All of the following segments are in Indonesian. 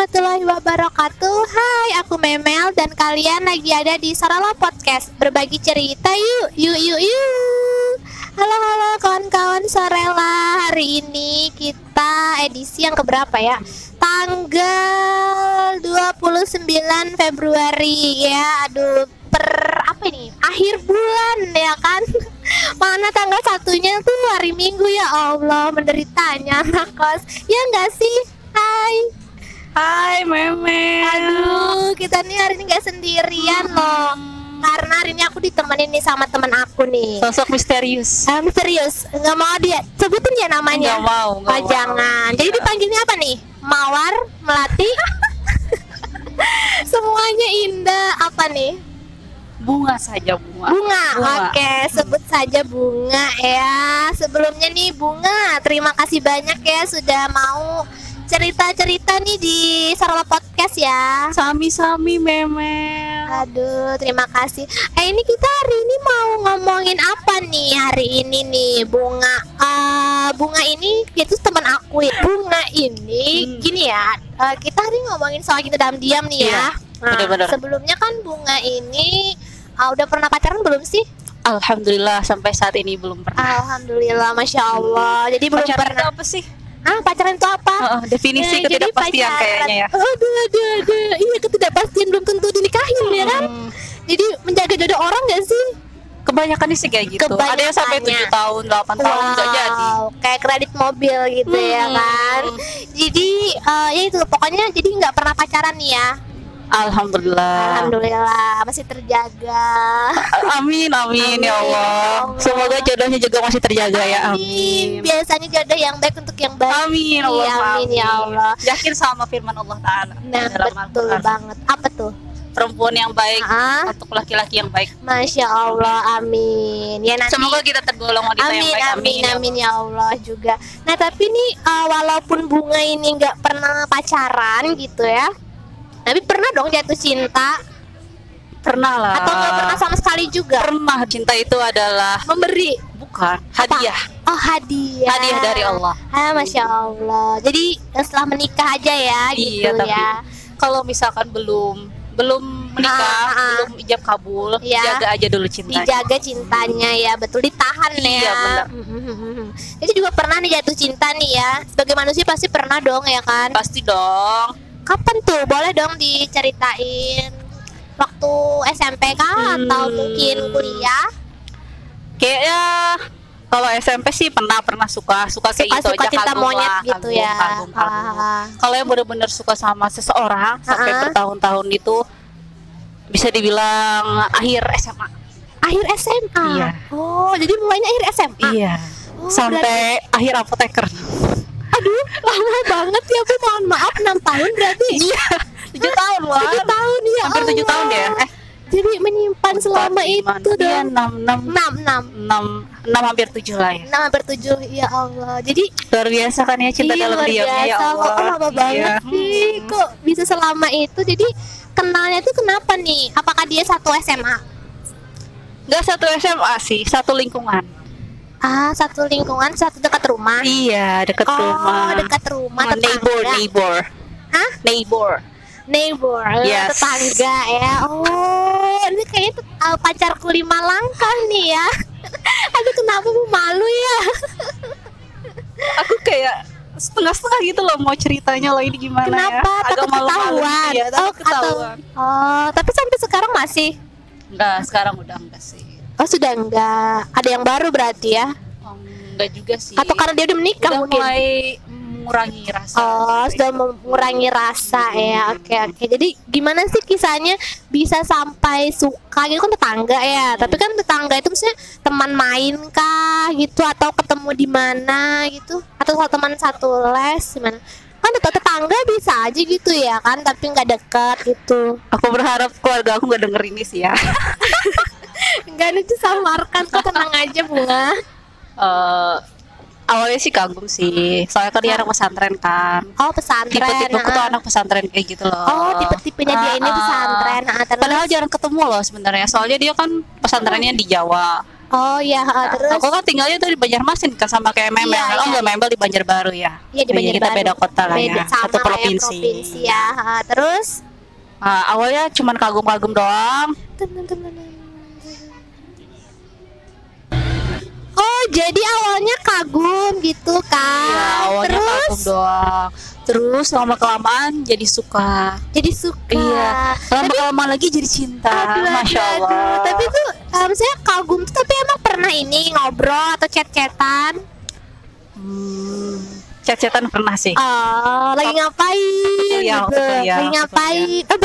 warahmatullahi wabarakatuh Hai aku Memel dan kalian lagi ada di Sarala Podcast Berbagi cerita yuk, yuk, yuk, yuk Halo, halo kawan-kawan Sarela Hari ini kita edisi yang keberapa ya? Tanggal 29 Februari ya Aduh, per apa ini? Akhir bulan ya kan? Mana tanggal satunya tuh hari Minggu ya Allah Menderitanya anak kos Ya nggak sih? Hai Hai Meme. Aduh, kita nih hari ini nggak sendirian loh. Karena hari ini aku ditemenin nih sama teman aku nih. Sosok misterius. Eh, misterius, nggak mau dia sebutin ya namanya. Nggak mau, nggak oh, mau. jangan. Jadi dipanggilnya apa nih? Mawar, melati. Semuanya indah. Apa nih? Bunga saja bunga. Bunga. Bunga. Oke, sebut saja bunga ya. Sebelumnya nih bunga, terima kasih banyak ya sudah mau cerita-cerita nih di Sarala Podcast ya. Sami-sami Meme. Aduh, terima kasih. Eh, ini kita hari ini mau ngomongin apa nih hari ini nih, Bunga? Eh, bunga ini itu teman aku ya. Bunga ini Hmm. gini ya. eh, kita hari ngomongin soal kita dalam diam nih Iya, ya. Nah, benar-benar. sebelumnya kan Bunga ini ah, udah pernah pacaran belum sih? Alhamdulillah sampai saat ini belum pernah. Alhamdulillah, masya Allah. Jadi belum Pacaran pernah. apa sih? Ah, pacaran itu apa? Heeh, definisi Nah, ketidakpastian kayaknya ya. Aduh, aduh, aduh. Iya ketidakpastian belum tentu dinikahin ya kan? Hmm, Jadi menjaga jodoh orang gak sih? Kebanyakan sih kayak gitu. Ada yang sampai. 7 tahun, 8 tahun nggak jadi. Kayak kredit mobil gitu ya Hmm. kan. Jadi eh, ya itu pokoknya jadi nggak pernah pacaran nih ya. Alhamdulillah. Alhamdulillah masih terjaga. Amin, amin, Amin, ya ya Allah. Allah. Semoga jodohnya juga masih terjaga ya. Amin. Biasanya jodoh yang baik untuk yang baik. Amin, Allah. Iya, amin ya Allah. Yakin sama firman Allah Taala. Nah betul banget. Apa tuh? Perempuan yang baik Ah, untuk laki-laki yang baik. Masya Allah, amin. Ya nanti. Semoga kita tergolong wanita Amin, yang baik. amin, ya amin ya Allah juga. Nah tapi nih uh, walaupun bunga ini nggak pernah pacaran gitu ya, tapi pernah dong jatuh cinta Pernah lah. atau nggak pernah sama sekali juga Pernah cinta itu adalah memberi bukan hadiah. oh hadiah Hadiah dari Allah. ah masya Allah jadi eh, setelah menikah aja ya gitu Iya, tapi ya kalau misalkan belum belum menikah, Ah, ah. belum ijab kabul, Iya. jaga aja dulu cintanya. dijaga cintanya ya betul ditahan Iya, ya benar. Jadi juga pernah nih jatuh cinta nih ya sebagai manusia pasti pernah dong ya kan Pasti dong. Kapan tuh? Boleh dong diceritain waktu SMP kah Hmm. atau mungkin kuliah? Kayaknya kalau SMP sih pernah pernah suka suka kayak gitu Suka-suka aja cinta kagum monyet lah, gitu kagum, ya. kagum, kagum. Ah. Kalau yang benar-benar suka sama seseorang sampai Ah. bertahun-tahun itu bisa dibilang akhir SMA. Akhir SMA. Iya. Oh, jadi mulainya akhir SMA. Iya. Oh, Sampai akhir apoteker. Aduh, lama banget ya Bu. Mohon maaf 6 tahun berarti. Iya. Tujuh tahun loh. 7 tahun ya. Hampir tujuh Allah. tahun ya. Eh, Jadi menyimpan selama itu iya, dong. enam, enam, 6 6 enam, enam hampir tujuh lah ya. 6 hampir 7 ya Allah. Jadi Luar biasa kan ya cinta iya, dalam diamnya ya. Allah. Kok lama banget Iya. sih? Kok bisa selama itu? Jadi kenalnya itu kenapa nih? Apakah dia satu SMA? Enggak satu SMA sih, satu lingkungan. Ah, satu lingkungan, satu dekat rumah. Iya, dekat oh, rumah. dekat rumah, Oh, neighbor, neighbor. Hah? Neighbor. Neighbor, eh, Yes. tetangga ya. Oh, ini kayaknya uh, pacarku lima langkah nih ya. Aduh, kenapa bu malu ya? Aku kayak setengah-setengah gitu loh mau ceritanya loh ini gimana Kenapa? ya. Takut ketahuan. Iya, oh, takut atau, ketahuan. oh, tapi sampai sekarang masih. Enggak, sekarang udah enggak sih. Oh, sudah enggak. Ada yang baru berarti ya? Oh, enggak juga sih. Atau karena dia udah menikah udah mungkin? mulai mengurangi rasa. Oh, sudah mengurangi rasa ya. Oke, oke. Jadi gimana sih kisahnya bisa sampai suka gitu kan tetangga ya. Tapi kan tetangga itu maksudnya teman main kah gitu atau ketemu di mana gitu atau sama teman satu les gimana? Kan tetap tetangga bisa aja gitu ya kan, tapi nggak dekat gitu. Aku berharap keluarga aku nggak denger ini sih ya. Enggak ada disamarkan kok tenang aja bunga. Eh, awalnya sih kagum sih. Soalnya kan dia anak pesantren kan. Oh pesantren. Tipe-tipe aku tuh anak pesantren kayak gitu loh. Oh tipe-tipenya dia ini pesantren. Ah, terus- Padahal jarang ketemu loh sebenarnya. Soalnya dia kan pesantrennya di Jawa. Oh iya, Nah, terus aku kan tinggalnya tuh di Banjarmasin kan sama kayak Memel. Iya, oh iya. enggak Memel di Banjarbaru ya. Iya di Iya, kita Banjarbaru. beda kota lah Beda ya. sama Satu ya, provinsi. provinsi ya. Terus Ah, awalnya cuman kagum-kagum doang. Jadi awalnya kagum gitu kan. Iya, awalnya terus kagum doang. Terus lama kelamaan jadi suka. jadi suka. Iya. Lama kelamaan lagi jadi cinta. Aduh, Masya aduh, Allah. aduh. Tapi tuh um, saya kagum tuh tapi emang pernah ini ngobrol atau chat-chatan. Hmm, chat-chatan pernah sih. Oh, lagi ngapain Iya, gitu. waktu kuliah, lagi ngapain? Oh,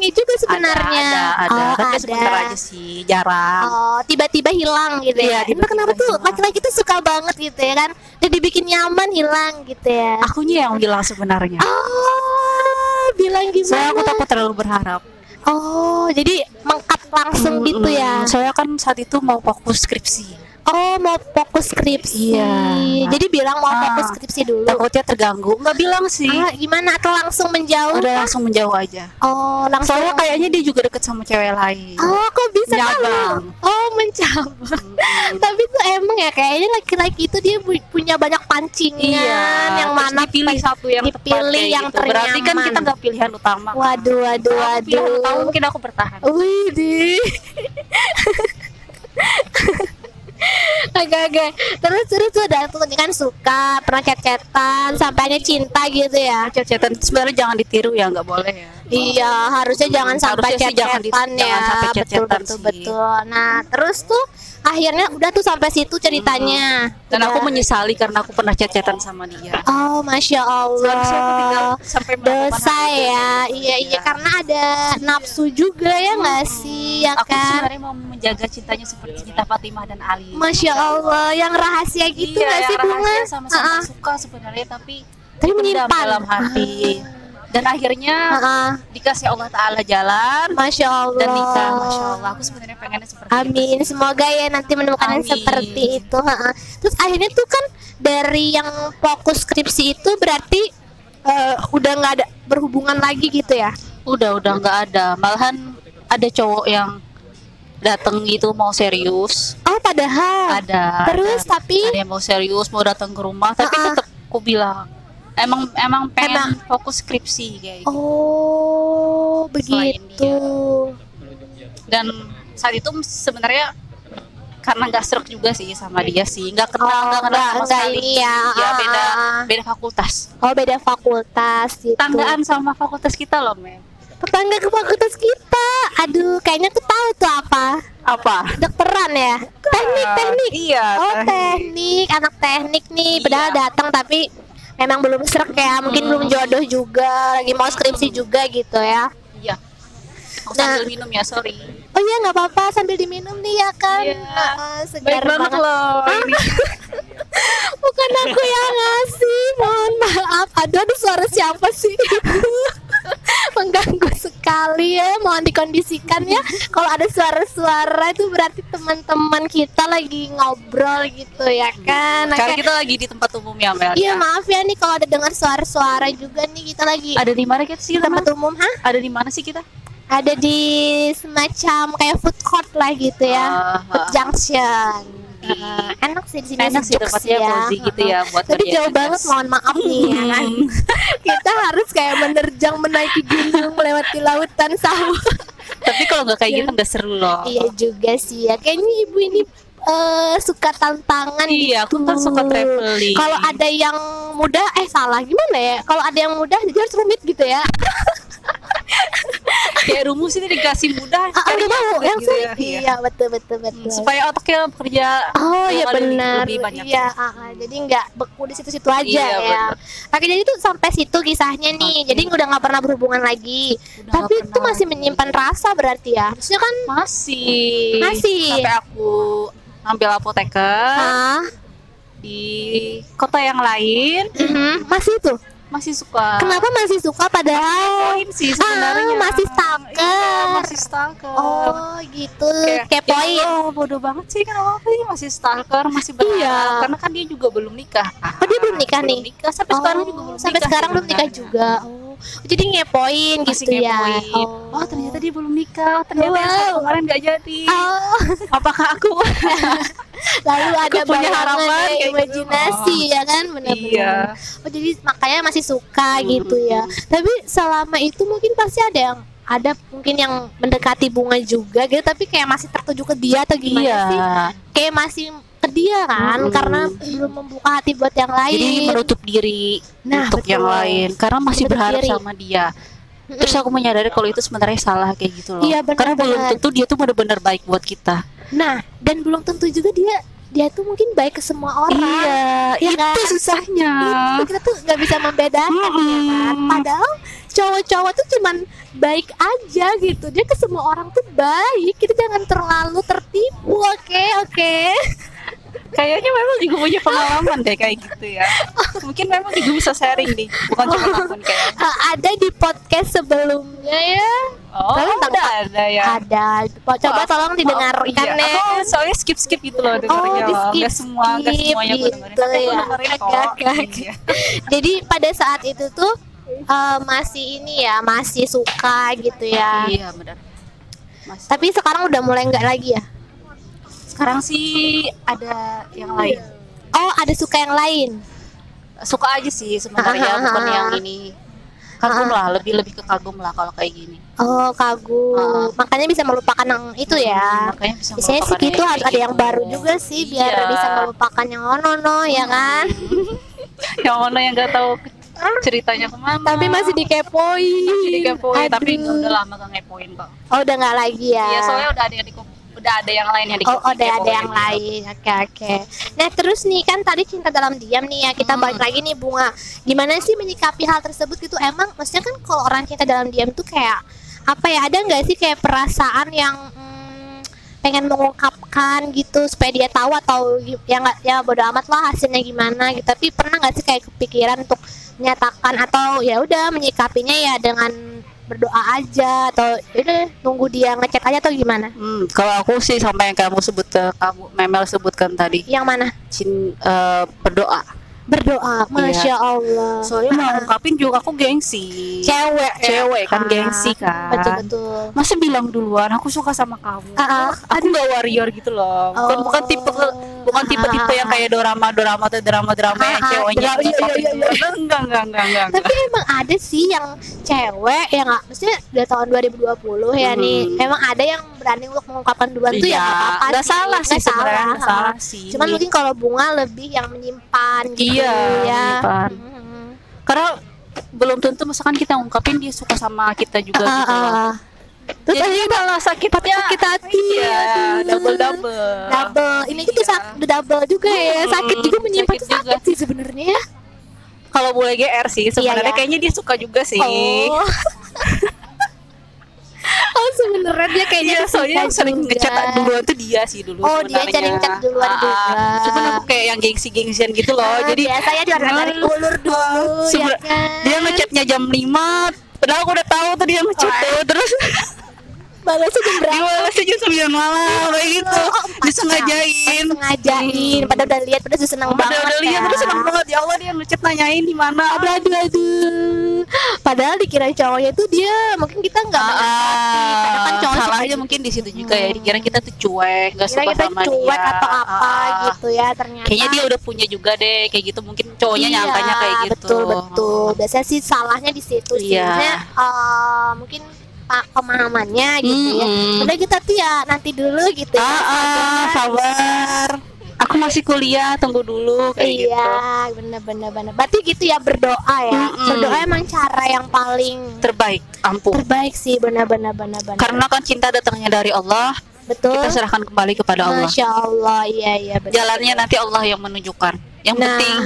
feedbacknya juga sebenarnya. Ada, ada, ada. Oh, Tapi ada. sebentar aja sih, jarang. Oh, tiba-tiba hilang gitu ya. Iya, Ini kenapa tuh hilang. laki-laki tuh suka banget gitu ya kan? Dan dibikin nyaman hilang gitu ya. Akunya yang bilang sebenarnya. Oh, bilang Soalnya aku gimana? takut terlalu berharap. Oh, jadi mengkat langsung gitu ya. Soalnya kan saat itu mau fokus skripsi. Oh, mau fokus skripsi. Iya. Jadi bilang mau Ah. fokus skripsi dulu. Takutnya terganggu. Nggak bilang sih. Ah, gimana atau langsung menjauh? Udah langsung menjauh aja. Oh, langsung. Soalnya kayaknya dia juga deket sama cewek lain. Oh, kok bisa? Oh, mencabang. Tapi tuh emang ya kayaknya laki-laki itu dia pu- punya banyak pancingan yang terus mana dipilih pe- satu yang dipilih yang gitu. Berarti kan ternyaman. kita nggak pilihan utama. Waduh, waduh, Kalau aku pilihan utama waduh. mungkin aku bertahan. Wih, di. Oke oke. Terus terus tuh udah tuh kan suka pernah chat-chatan sampainya cinta gitu ya. Itu sebenarnya jangan ditiru ya, nggak boleh ya. Iya, harusnya jangan sampai chat-chatan ya. jangan sampai betul betul sih. betul. Nah, terus tuh akhirnya udah tuh sampai situ ceritanya. Dan aku menyesali karena aku pernah chat-chatan sama dia. Oh, masya Allah. sampai Dosa itu. ya, iya iya Iya. karena ada nafsu juga ya nggak sih, ya Aku kan? sebenarnya mau menjaga cintanya seperti cinta Fatimah dan Ali. Masya Allah, yang rahasia gitu iya, nggak sih bunga? sama-sama Ah, ah. suka sebenarnya tapi Tapi menyimpan. dalam hati. Dan akhirnya ah. dikasih Allah Taala jalan Masya Allah. dan nikah. Masya Allah, aku sebenarnya pengennya seperti Amin. itu. Semoga ya nanti menemukan yang seperti itu. ha-ha. Terus akhirnya tuh kan dari yang fokus skripsi itu berarti eh, udah nggak ada berhubungan lagi gitu ya? Udah, udah nggak ada. Malahan ada cowok yang datang gitu mau serius. Oh padahal. Ada. Terus ada, tapi ada yang mau serius mau datang ke rumah, tapi ah. tetap aku bilang emang emang pengen Emang. fokus skripsi kayak gitu. oh begitu. dan saat itu sebenarnya karena nggak serak juga sih sama dia sih nggak kenal Oh, nggak kenal sama sekali ini ya. beda Ah. beda fakultas Oh beda fakultas gitu. tanggaan sama fakultas kita loh mem Tetangga ke fakultas kita. Aduh, kayaknya tuh tahu tuh apa? apa Dokteran ya? Teknik, teknik. iya Oh teknik, anak teknik nih. Padahal Iya. datang tapi memang belum serak ya. Mungkin belum jodoh juga. Lagi mau skripsi juga gitu ya. iya aku Nah. sambil minum ya sorry Oh iya nggak apa-apa sambil diminum nih ya kan. Iya. Ah, segar baik banget loh ini Bukan aku yang ngasih. Mohon maaf. Aduh, aduh suara siapa sih? Mengganggu sekali ya. Mohon dikondisikan ya. Kalau ada suara-suara itu berarti teman-teman kita lagi ngobrol gitu ya kan. Oke. kita lagi di tempat umum ya Mel Iya ya. maaf ya nih kalau ada dengar suara-suara juga nih kita lagi ada di mana kita sih tempat umum hah? ada di mana sih kita Ada di semacam kayak food court lah gitu ya. Ah, Food ah. junction. Ah, enak sih di sini enak sih tempatnya cozy gitu ya buat Tapi jauh banget mohon maaf nih ya kan. Kita harus kayak menerjang menaiki gunung melewati lautan sawah. tapi kalau nggak kayak gitu nggak seru loh iya juga sih ya. Kayaknya ibu ini eh, suka tantangan Iya, aku gitu. kan suka traveling. Kalau ada yang mudah eh salah gimana ya? Kalau ada yang mudah jadi harus rumit gitu ya. kayak rumus ini dikasih mudah, Ah, nggak mau sulit yang gitu ya. Iya. Iya, betul betul betul. Supaya otaknya bekerja. Oh iya benar. Lebih banyak. Iya, ah, ah. jadi nggak beku di situ-situ aja Iya, ya. benar. Oke, jadi tuh sampai situ kisahnya nih. Oke. Jadi udah nggak pernah berhubungan lagi. Udah Tapi itu masih lagi. menyimpan rasa berarti ya. Maksudnya kan Masih. Masih. Sampai aku ngambil apoteker ah, di kota yang lain mhm, masih tuh. Masih suka. Kenapa masih suka padahal? Poin sih sebenarnya. Ah, masih stalker. Iya, masih stalker. Oh, gitu. Kayak, Kepoin. ya Allah, bodoh banget sih kenapa sih masih stalker masih berharap Iya. karena kan dia juga belum nikah Oh, dia belum nikah Belum nih? nikah sampai sekarang juga belum sampai nikah sekarang belum nikah juga. Oh, jadi ngepoin gitu ya ngepoin. Oh. ternyata dia belum nikah. Ternyata yang Wow. kemarin nggak jadi. Oh, Apakah aku? lalu ada Aku punya harapan ya, kayak gitu. imajinasi ya kan benar-benar Iya. oh jadi makanya masih suka gitu ya tapi selama itu mungkin pasti ada yang ada mungkin yang mendekati bunga juga gitu tapi kayak masih tertuju ke dia atau gimana iya. sih kayak masih ke dia kan Mm-mm. karena belum membuka hati buat yang lain Jadi menutup diri Nah, untuk betul. yang lain karena masih Menutup berharap diri. sama dia. Terus aku menyadari kalau itu sebenarnya salah kayak gitu loh. Iya, benar, karena belum tentu dia tuh benar-benar baik buat kita. nah dan belum tentu juga dia dia tuh mungkin baik ke semua orang Iya, Iya itu kan? susahnya. itu kita tuh nggak bisa membedakan ya kan padahal cowok-cowok tuh cuman baik aja gitu dia ke semua orang tuh baik kita jangan terlalu tertipu oke oke Kayaknya memang juga punya pengalaman deh kayak gitu ya. Mungkin memang juga bisa sharing nih, bukan cuma aku nih kayak. Ada di podcast sebelumnya ya Oh, Kalian udah ada ya. ada coba Maaf, tolong didengarkan Iya, ya Aku soalnya skip skip gitu loh dengernya di loh. skip, Gak semua, gak skip semuanya gue dengerin. gitu Tapi aku ya. dengerin kok. Agak. Iya. jadi pada saat itu tuh eh, masih ini ya masih suka gitu ya Iya benar. Mas. tapi sekarang udah mulai nggak lagi ya Sekarang sih ada yang lain. oh ada suka yang lain Suka aja sih sebenarnya bukan yang ini. Kagum lah, lebih lebih ke kagum lah kalau kayak gini. Oh kagum, makanya bisa melupakan yang itu ya. Makanya bisa Biasanya sih melupakan gitu yang harus ada yang baru juga sih biar Iya. bisa melupakan yang ono no ya kan. yang mana yang gak tahu ceritanya ke mana. Tapi masih dikepoin. Masih dikepoin, tapi Aduh. udah lama gak ngepoin kok. Oh udah nggak lagi ya. Iya, soalnya udah ada yang di udah ada yang lain yang Oh, oh, udah ada yang lain. Oke, oke. Nah, terus nih kan tadi cinta dalam diam nih ya. Kita Hmm. balik lagi nih Bunga. Gimana sih menyikapi hal tersebut gitu? Emang maksudnya kan kalau orang cinta dalam diam tuh kayak apa ya? Ada nggak sih kayak perasaan yang hmm, pengen mengungkapkan gitu supaya dia tahu atau ya nggak ya bodo amat lah hasilnya gimana gitu. Tapi pernah nggak sih kayak kepikiran untuk menyatakan atau ya udah menyikapinya ya dengan berdoa aja atau udah nunggu dia ngechat aja atau gimana? Hmm, kalau aku sih sama yang kamu sebut ke kamu Memel sebutkan tadi, Yang mana? cin eh, berdoa. Berdoa masya Allah Soalnya mau ungkapin juga aku gengsi. cewek Cewek kan gengsi kan. betul betul Masa bilang duluan aku suka sama kamu. Ah, ah. aku nggak warrior gitu loh. Bukan Oh. bukan tipe bukan tipe tipe yang kayak dorama dorama atau drama drama yang Ah, ah. ceweknya Drama, iya, ngungkapin iya, iya, duluan. Enggak enggak enggak enggak. enggak. tapi emang ada sih yang cewek yang maksudnya udah tahun 2020 ya nih Hmm. emang ada yang berani untuk mengungkapkan duluan tuh ya Iya, apa-apa nggak sih salah sih sebenarnya, ha. salah sih. cuman mungkin kalau bunga lebih yang menyimpan gitu Iya, ya menyimpan. Mhm. Karena belum tentu misalkan kita ungkapin dia suka sama kita juga Ah, gitu loh. ah. terus Jadi akhirnya malah sakitnya sakit hati Iya, aduh. double double. double ini Iya. sak udah double juga ya Hmm, sakit juga menyimpan sakit tuh sakit juga. sih sebenarnya ya Kalau boleh GR sih, sebenarnya Iya, ya. kayaknya dia suka juga sih. Oh. oh sebenarnya dia kayaknya Iya, soalnya yang sering juga. ngechat duluan tuh dia sih dulu Oh, dia sebenarnya. sering chat duluan Ah, juga. Cuman aku kayak yang gengsi-gengsian gitu loh. Ah, Jadi biasanya dia Ah, ulur dulu ya Seben- kan. dia ngechatnya jam 5 Padahal aku udah tahu tuh dia ngechat Oh, tuh Terus balasnya jam berapa? dibalasnya jam 9 malam kayak gitu. Oh, Disengajain. Jam. Sengajain, padahal udah lihat, padahal udah seneng Udah, banget udah lihat ya. terus seneng banget. Ya Allah dia ngechat nanyain di mana. Aduh, aduh, aduh. Padahal dikira cowoknya tuh dia mungkin kita nggak menanggapi. Kadang kan cowok salahnya mungkin di situ juga ya. Dikira kita tuh cuek gak Kira suka kita sama cuek dia. atau apa Ah, gitu ya ternyata. kayaknya dia udah punya juga deh kayak gitu. Mungkin cowoknya Iya, nyangkanya kayak gitu. betul betul. Biasanya sih salahnya di situ sih. Iya. Maksudnya, eh, mungkin pak pemahamannya gitu ya. Mm-mm. udah kita tuh ya nanti dulu gitu ya. Ah, ah, sabar. aku masih kuliah tunggu dulu kayak gitu. iya bener bener bener. Berarti gitu ya berdoa ya. Mm-mm. berdoa emang cara yang paling terbaik ampuh terbaik sih bener bener bener karena kan cinta datangnya dari Allah betul. kita serahkan kembali kepada Allah. Masya Allah iya iya bener. Jalannya nanti Allah yang menunjukkan. Yang Nah, penting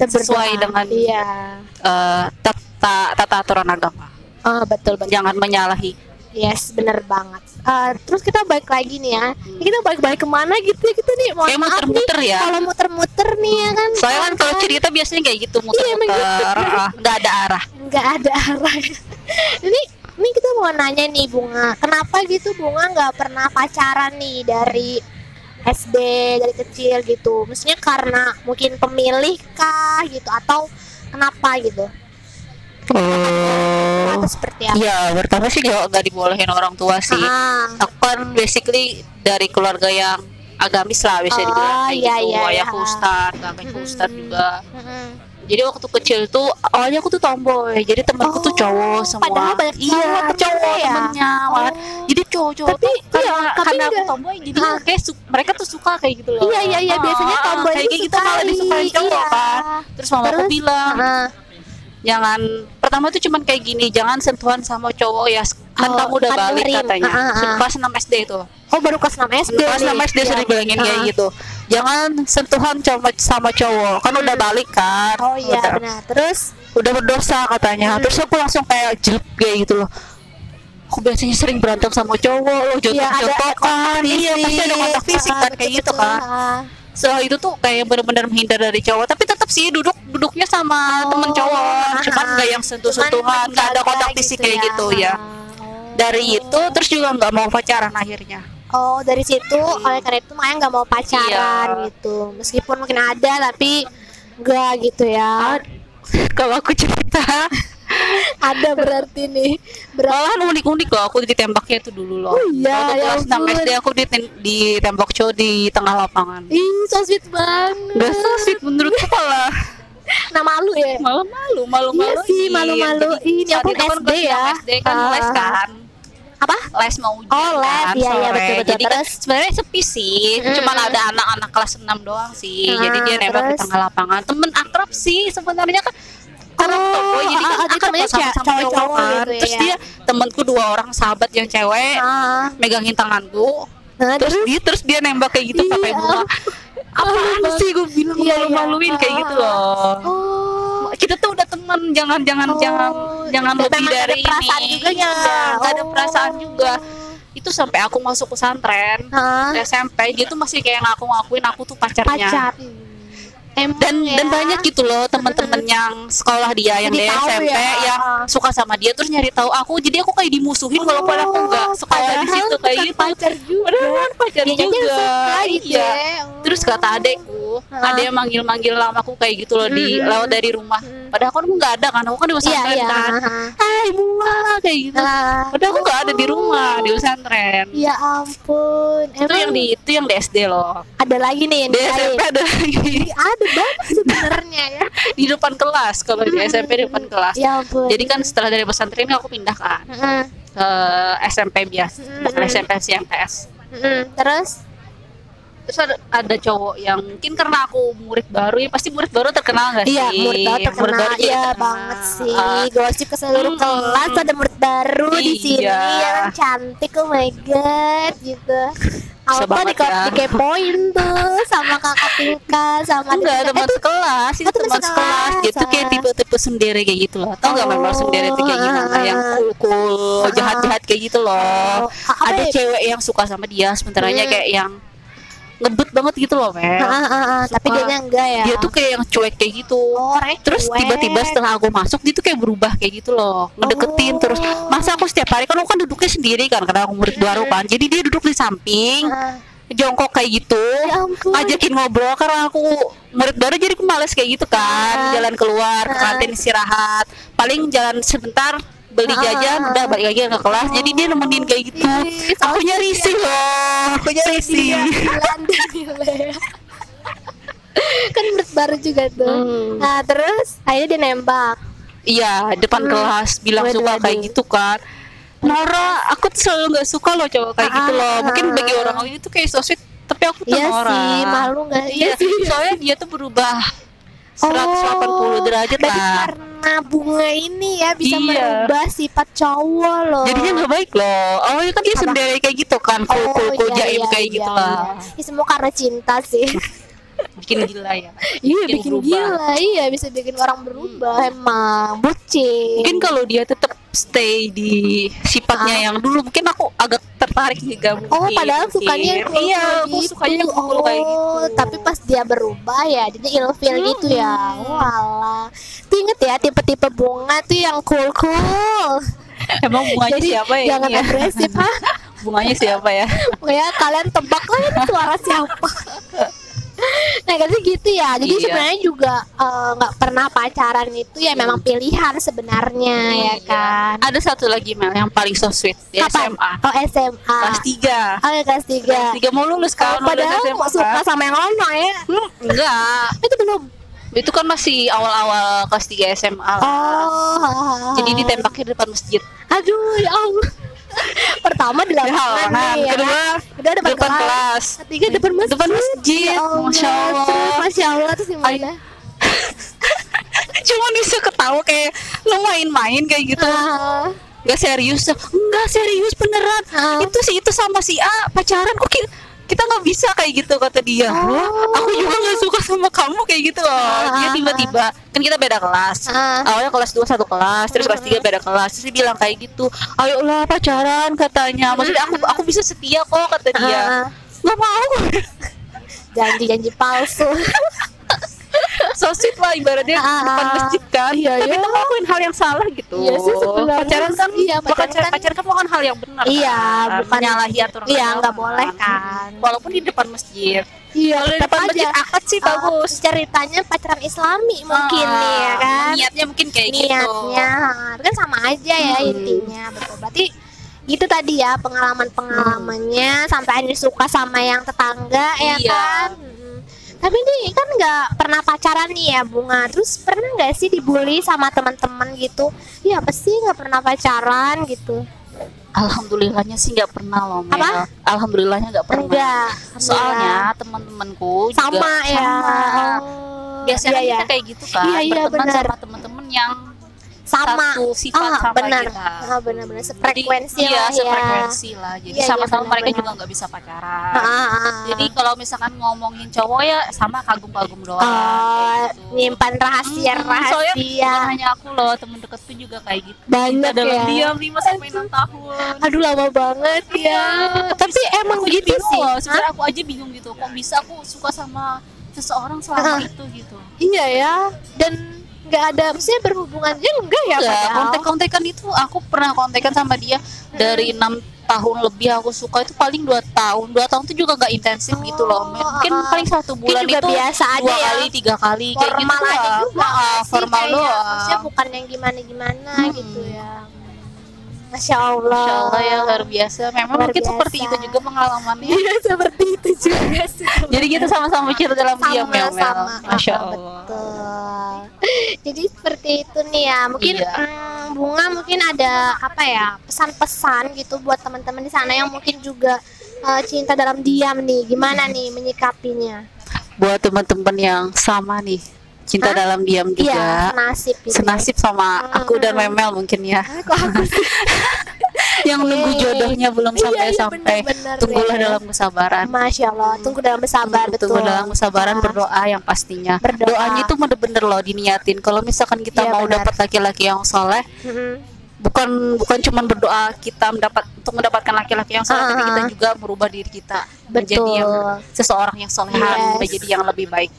sesuai dengan- iya. eh, tata tata aturan agama oh betul betul jangan menyalahi Yes, bener banget. Eh, terus kita balik lagi nih ya. Kita balik-balik ke mana gitu ya kita nih? Mohon kayak muter-muter ya Kalau muter-muter nih ya kan. soalnya kan kalau cerita biasanya kayak gitu Iya, emang muter-muter ah, nggak ada arah nggak ada arah. ini ini kita mau nanya nih Bunga, kenapa gitu Bunga nggak pernah pacaran nih dari SD dari kecil gitu? Maksudnya karena mungkin pemilih kah gitu atau kenapa gitu? oh atau seperti apa? Iya, pertama sih gak, gak dibolehin orang tua sih. Ah. Aku kan basically dari keluarga yang agamis lah bisa Oh, dibilang kayak iya, gitu. iya, Ayahku iya. ustad, kakekku Mm-mm. ustad juga. Mm-mm. Jadi waktu kecil tuh awalnya aku tuh tomboy. Jadi temanku tuh Oh, cowok semua. padahal banyak iya, cowok cowok ya? temennya. malah. Oh. Jadi cowok-cowok Tapi, tuh iya, karena, tapi karena aku tomboy jadi Ah. kayak su- mereka tuh suka kayak gitu loh. Iya iya iya Ah, biasanya ah, tomboy kayak itu gitu malah disukain cowok iya. kan. Terus mamaku Terus? bilang, Ah. jangan pertama tuh cuman kayak gini, jangan sentuhan sama cowok ya. Kan Oh, kamu udah kan balik katanya. Ah. Kelas 6 SD itu. Oh baru kelas 6 SD. Kelas 6 nih. SD sudah Iya. dibilangin kayak gitu. Jangan sentuhan sama sama cowok. Kan udah balik kan. Oh iya Udah, benar. Terus udah berdosa katanya. Hmm. Terus aku langsung kayak jelek kayak gitu loh. Aku biasanya sering berantem sama cowok loh, Iya, ada jotok-jotokan. Iya, pasti ada kontak fisik kan kayak gitu kan. Setelah itu tuh kayak benar-benar menghindar dari cowok, tapi tetap sih duduk duduknya sama Oh, temen cowok, cuman ah. nggak yang sentuh-sentuhan, nggak ada kontak fisik kayak gitu ya. Dari itu terus juga nggak mau pacaran akhirnya. Oh dari situ oleh karena itu makanya nggak mau pacaran Iya. gitu. Meskipun mungkin ada tapi enggak gitu ya. Kalau aku cerita, ada berarti nih. Berarti unik-unik loh aku ditembaknya itu dulu loh. Oh iya, ya kelas 6 ampun. SD aku diten- ditembak cowok di tengah lapangan. Ih, so sweet banget. Gak so sweet menurutku malah Nah malu ya. malu malu malu malu Iya sih, malu-maluin. Ya ampun, SD ya. SD kan Ah. les kan Apa? les mau ujian Oh, les, kan, iya, iya, sore. betul, betul. jadi kan Terus? sebenarnya sepi sih Mm-mm. cuman ada anak-anak kelas 6 doang sih Ah, jadi dia nembak di tengah lapangan temen akrab sih sebenarnya kan karena Oh, tomboy jadi kan ah, ah, sama-sama cewek- cowok cowok kan gitu ya, terus ya. dia temanku dua orang sahabat yang cewek Ah. megangin tanganku Nah, terus dia terus dia nembak kayak gitu Iya. pakai bunga apaan sih gue bilang Iya, iya. malu-maluin kayak gitu loh Oh. kita tuh udah teman jangan jangan Oh, jangan jangan lebih memang ada dari perasaan ini juga ya? Iya, nggak ada Oh. perasaan juga itu sampai aku masuk pesantren? SMP dia tuh masih kayak ngaku-ngakuin aku tuh pacarnya pacar. Emang dan ya? dan banyak gitu loh teman-teman yang sekolah dia yang Jadi di SMP ya. yang suka sama dia terus nyari tahu aku jadi aku kayak dimusuhin walaupun aku nggak sekolah di Oh, situ kayak gitu pacar juga. Padahal pacar Dia jadi juga gitu iya ya. terus kata adekku Ah. ada yang manggil-manggil namaku kayak gitu loh di Mm-mm. lewat dari rumah Mm. padahal aku nggak ada kan aku kan di pesantren iya. kan ah. hai bunga kayak gitu Ah. padahal aku nggak ada di rumah di pesantren Ya ampun. itu yang di itu yang di SD loh ada lagi nih yang di. SMP ada lagi Ada banget sebenarnya ya. di depan kelas kalau di SMP di depan kelas Ya ampun. jadi kan setelah dari pesantren aku pindah kan Mm-mm. ke SMP biasa bukan SMP sih MTS Mm-mm. Terus terus ada, ada cowok yang mungkin karena aku murid baru ya pasti murid baru terkenal nggak Iya, sih murid baru terkenal. baru jadi Iya terkenal. banget sih. Ah, Gosip ke seluruh Hmm. kelas ada murid baru di sini Iya. yang cantik. Oh my god, gitu. Banget di ya. dikepoin tuh sama kakak tingkat sama enggak teman. Eh, sekelas itu teman teman sekelas tuh kayak tipe-tipe sendiri kayak gitu loh tau nggak Oh, memang sendiri tuh kayak gimana ah, yang ah. cool cool Ah. jahat-jahat kayak gitu loh Oh, ada ya? cewek yang suka sama dia sementaranya Hmm. kayak yang ngebut banget gitu loh Mel. Ah, ah, ah, tapi dia enggak ya. dia tuh kayak yang cuek kayak gitu. Oh, terus tiba-tiba setelah aku masuk dia tuh kayak berubah kayak gitu loh. Ngedeketin Oh. terus. Masa aku setiap hari kan aku kan duduknya sendiri kan karena aku murid baru kan. Jadi dia duduk di samping jongkok kayak gitu. Ya ampun. ngajakin ngobrol karena aku murid baru jadi aku males kayak gitu kan. Jalan keluar ke kantin istirahat. Paling jalan sebentar beli Ah. jajan udah balik lagi ke kelas jadi dia nemenin kayak gitu aku soalnya risih loh aku gila ya. kan baru juga tuh. Hmm. Nah, terus akhirnya dia nembak. Iya, depan Hmm. kelas bilang Waduh, suka kayak gitu kan. Nora, aku tuh selalu nggak suka loh cowok kayak gitu loh. Ah. Mungkin bagi orang lain itu kayak so sweet, tapi aku tuh Iya Nora. sih, malu nggak? Iya, Iya sih. soalnya dia tuh berubah 180 derajat Oh, berarti lah. karena bunga ini ya bisa Iya. merubah sifat cowok loh. Jadinya nggak baik loh. Awalnya kan dia sendiri kayak gitu kan, cool cool cool jaim kayak gitu lah. Ini semua karena cinta sih. Bikin gila ya. iya, Bikin bikin gila. Iya, bisa bikin orang berubah emang. Bucin. Mungkin kalau dia tetap stay di sifatnya Ah. yang dulu, mungkin aku agak tertarik juga mungkin. Oh, padahal sukanya yang cool Iya, aku gitu. sukanya yang cool kayak gitu. Oh, tapi pas dia berubah ya, dia ilfil gitu ya. Walah. Tuh inget ya tipe-tipe bunga tuh yang cool-cool. Emang bunganya Jadi siapa ya? jangan ya? agresif, ha? Bunganya siapa ya? Ya kalian tebak lah ini suara siapa. nah kan sih gitu ya jadi Iya. sebenarnya juga eh, nggak pernah pacaran itu ya memang pilihan sebenarnya ya Iya. kan Ada satu lagi Mel yang paling so sweet di Kapan? SMA. oh SMA Kelas 3. oh ya, kelas tiga Kelas 3 mau lulus Oh, kan? lulus padahal SMA, suka kan? sama yang lama ya Hmm, enggak. itu belum Itu kan masih awal-awal kelas 3 SMA lah. oh Jadi ditembaknya di depan masjid. aduh ya Allah pertama di lapangan Nah, nih ya kedua kan? kedua depan, depan kelas kelas. ketiga depan masjid Depan masjid. Ya Allah. Masya Allah. Terus, Masya Allah terus gimana Cuma bisa ketawa kayak lu main-main kayak gitu. Ah, Enggak serius. Enggak serius beneran. Ah. Itu sih itu sama si A pacaran kok kita nggak bisa kayak gitu kata dia. Oh. Aku juga nggak suka sama kamu kayak gitu loh. Dia Ah. tiba-tiba kan kita beda kelas. Ah. Awalnya kelas 2 satu kelas, terus kelas 3 beda kelas. Terus dia bilang kayak gitu. Ayolah pacaran katanya. Maksudnya aku aku bisa setia kok kata dia. Ah. Nggak mau. janji-janji palsu so sweet lah ibaratnya Ah, depan masjid kan. iya, Tapi iya. kita ngelakuin hal yang salah gitu. Iya sih sebenarnya. Pacaran kan Iya, pacaran pacaran, kan- pacaran kan bukan hal yang benar. Iya, kan? bukan- menyalahi aturan. iya, nggak boleh kan. Walaupun di depan masjid. iya Kalau depan masjid akad sih Ah, bagus. ceritanya pacaran islami mungkin Ah, nih ya kan Niatnya mungkin kayak niatnya gitu. ah, kan sama aja ya Hmm. intinya betul berarti itu tadi ya pengalaman pengalamannya sampai akhirnya suka sama yang tetangga ya Iya. kan Mm. Tapi ini kan nggak pernah pacaran nih ya bunga terus pernah nggak sih dibully sama teman-teman gitu ya apa sih nggak pernah pacaran gitu Alhamdulillahnya sih nggak pernah loh Mel. Apa? Alhamdulillahnya nggak pernah. enggak Soalnya teman-temanku sama juga ya sama. Oh, Biasanya iya, kita ya. kayak gitu kan, Iya, iya, berteman benar. sama teman-teman yang sama satu sifat ah, sama benar kita. ah, benar-benar Jadi, sefrekuensi iya, lah ya sefrekuensi lah. Jadi Iya, iya, sama-sama mereka benar-benar. juga nggak bisa pacaran. Ah, ah, ah. Jadi kalau misalkan ngomongin cowok ya sama kagum-kagum doang. Oh, gitu. nyimpan rahasia Hmm, soalnya bukan hanya aku loh, temen deketku juga kayak gitu. Banyak Kita dalam ya. diam 5 sampai 6 tahun. aduh lama banget ya tapi emang aku aja gitu sih sebenarnya aku aja bingung gitu. Kok bisa aku suka sama seseorang selama Ah. itu gitu. iya ya dan nggak ada maksudnya berhubungan ya enggak ya Ya, padahal. kontek-kontekan itu aku pernah kontekan sama dia dari enam tahun lebih aku suka itu paling dua tahun dua tahun itu juga gak intensif gitu loh mungkin ah. paling satu bulan juga itu biasa aja dua ya. kali tiga kali kayak gitu formal aja lah. juga Ah, nggak sih? formal Kayak, doang maksudnya bukan yang gimana gimana Hmm. gitu ya Masya Allah. Masya Allah ya luar biasa. Memang Luar mungkin seperti biasa. itu juga pengalamannya. Iya seperti itu juga sih. Jadi kita sama-sama cerita dalam diam ya Mel. sama. Masya ah, Allah. betul. Jadi seperti itu nih ya. Mungkin Iya. mm, bunga mungkin ada apa ya pesan-pesan gitu buat teman-teman di sana yang mungkin juga eh, cinta dalam diam nih. Gimana nih menyikapinya? Buat teman-teman yang sama nih cinta Hah? dalam diam juga iya senasib gitu senasib sama aku dan Hmm. Memel mungkin ya Ah, aku yang nunggu jodohnya belum Iya, sampai iya, sampai benar-benar tunggulah ya. dalam kesabaran Masya Allah tunggu dalam Hmm, betul tunggu dalam kesabaran Ah. berdoa yang pastinya Berdoa. doanya itu bener-bener loh diniatin kalau misalkan kita Iya, mau dapat laki-laki yang soleh bukan bukan cuman berdoa kita mendapat untuk mendapatkan laki-laki yang soleh tapi Ah. kita juga merubah diri kita menjadi Betul. yang seseorang yang solehan Yes. menjadi yang lebih baik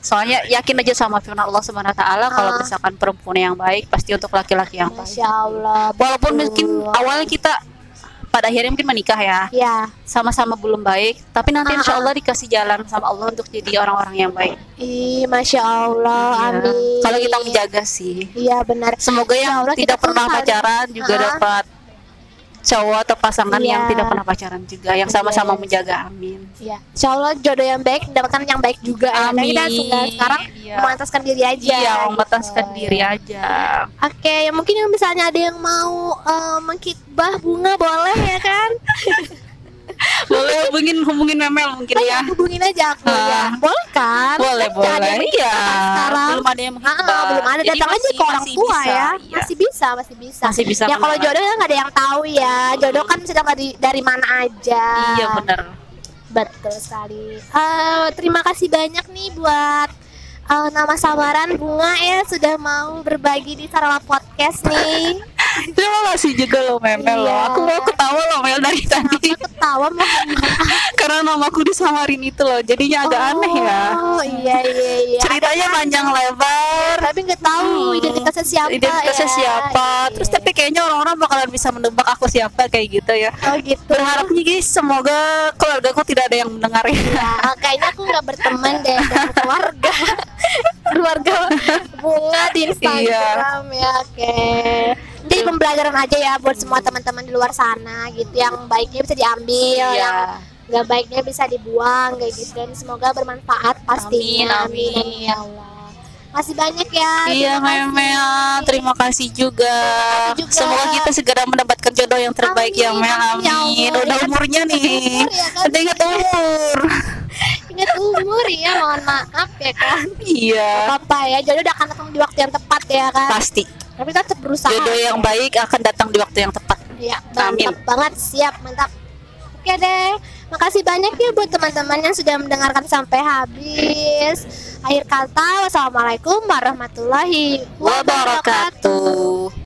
soalnya yakin aja sama firman Allah Subhanahu wa taala kalau Ah. misalkan perempuan yang baik pasti untuk laki-laki yang baik Masya Allah walaupun betul. mungkin awalnya kita pada akhirnya mungkin menikah ya ya sama-sama belum baik tapi nanti Ah, insya ah. Allah dikasih jalan sama Allah untuk jadi orang-orang yang baik Ih, Masya Allah, Iya. amin. kalau kita menjaga sih Iya benar. semoga yang Allah, tidak pernah pacaran juga Ah. dapat cowok atau pasangan Iya. yang tidak pernah pacaran juga yang sama-sama Yes. menjaga amin Iya. Insya Allah jodoh yang baik mendapatkan yang baik juga. ya. Dan kita Amin. sudah sekarang Iya. memantaskan diri aja. iya membataskan gitu. diri aja Oke, ya mungkin yang misalnya ada yang mau eh, mengkitbah bunga boleh ya kan? boleh hubungin hubungin Memel mungkin Oh, ya ya, hubungin aja aku Ah. ya. Boleh kan? Boleh. Ada yang iya. sekarang. belum ada yang Ah, menghitbah belum ada. Jadi datang aja masih- ke orang tua bisa, ya. Iya. masih bisa masih bisa. Masih bisa ya kalau jodoh kan nggak ada yang tahu ya. Jodoh kan bisa dari, dari mana aja. Iya benar. Betul sekali. Eh, terima kasih banyak nih buat eh, nama samaran Bunga ya sudah mau berbagi di Sarawak Podcast nih. Terima kasih juga lo Memel lo. Iya. Aku mau ketawa lo Mel dari tadi. Aku ketawa karena namaku disamarin itu loh jadinya agak aneh ya Oh iya iya iya. ceritanya Ada- panjang lebar tapi nggak tahu Hmm. identitasnya siapa. identitasnya ya. siapa Iya, terus iya. tapi kayaknya orang-orang bakalan bisa menebak aku siapa kayak gitu ya oh gitu. berharapnya guys semoga keluargaku tidak ada yang mendengar ya Ya, kayaknya aku nggak berteman deh keluarga keluarga bunga di Instagram ya oke jadi pembelajaran aja ya buat semua teman-teman di luar sana gitu yang baiknya bisa diambil yang Iya. nggak baiknya bisa dibuang kayak gitu dan semoga bermanfaat pastinya Amin, amin. ya Allah masih banyak ya Iya terima. Mel, terima kasih juga. kasih juga. Semoga kita segera mendapatkan jodoh yang terbaik ya Amin, Mel. amin, ya Amin. Allah. Udah Ya, umurnya nih. umur ya kan? Ingat umur. ya mohon maaf ya kan Iya. apa ya jodoh udah akan datang di waktu yang tepat ya kan Pasti. tapi kita tetap berusaha Jodoh yang baik akan datang di waktu yang tepat. Ya, Amin. mantap banget, siap, mantap. Oke deh, makasih banyak ya buat teman-teman yang sudah mendengarkan sampai habis. Akhir kata, wassalamualaikum warahmatullahi. Wabarakatuh.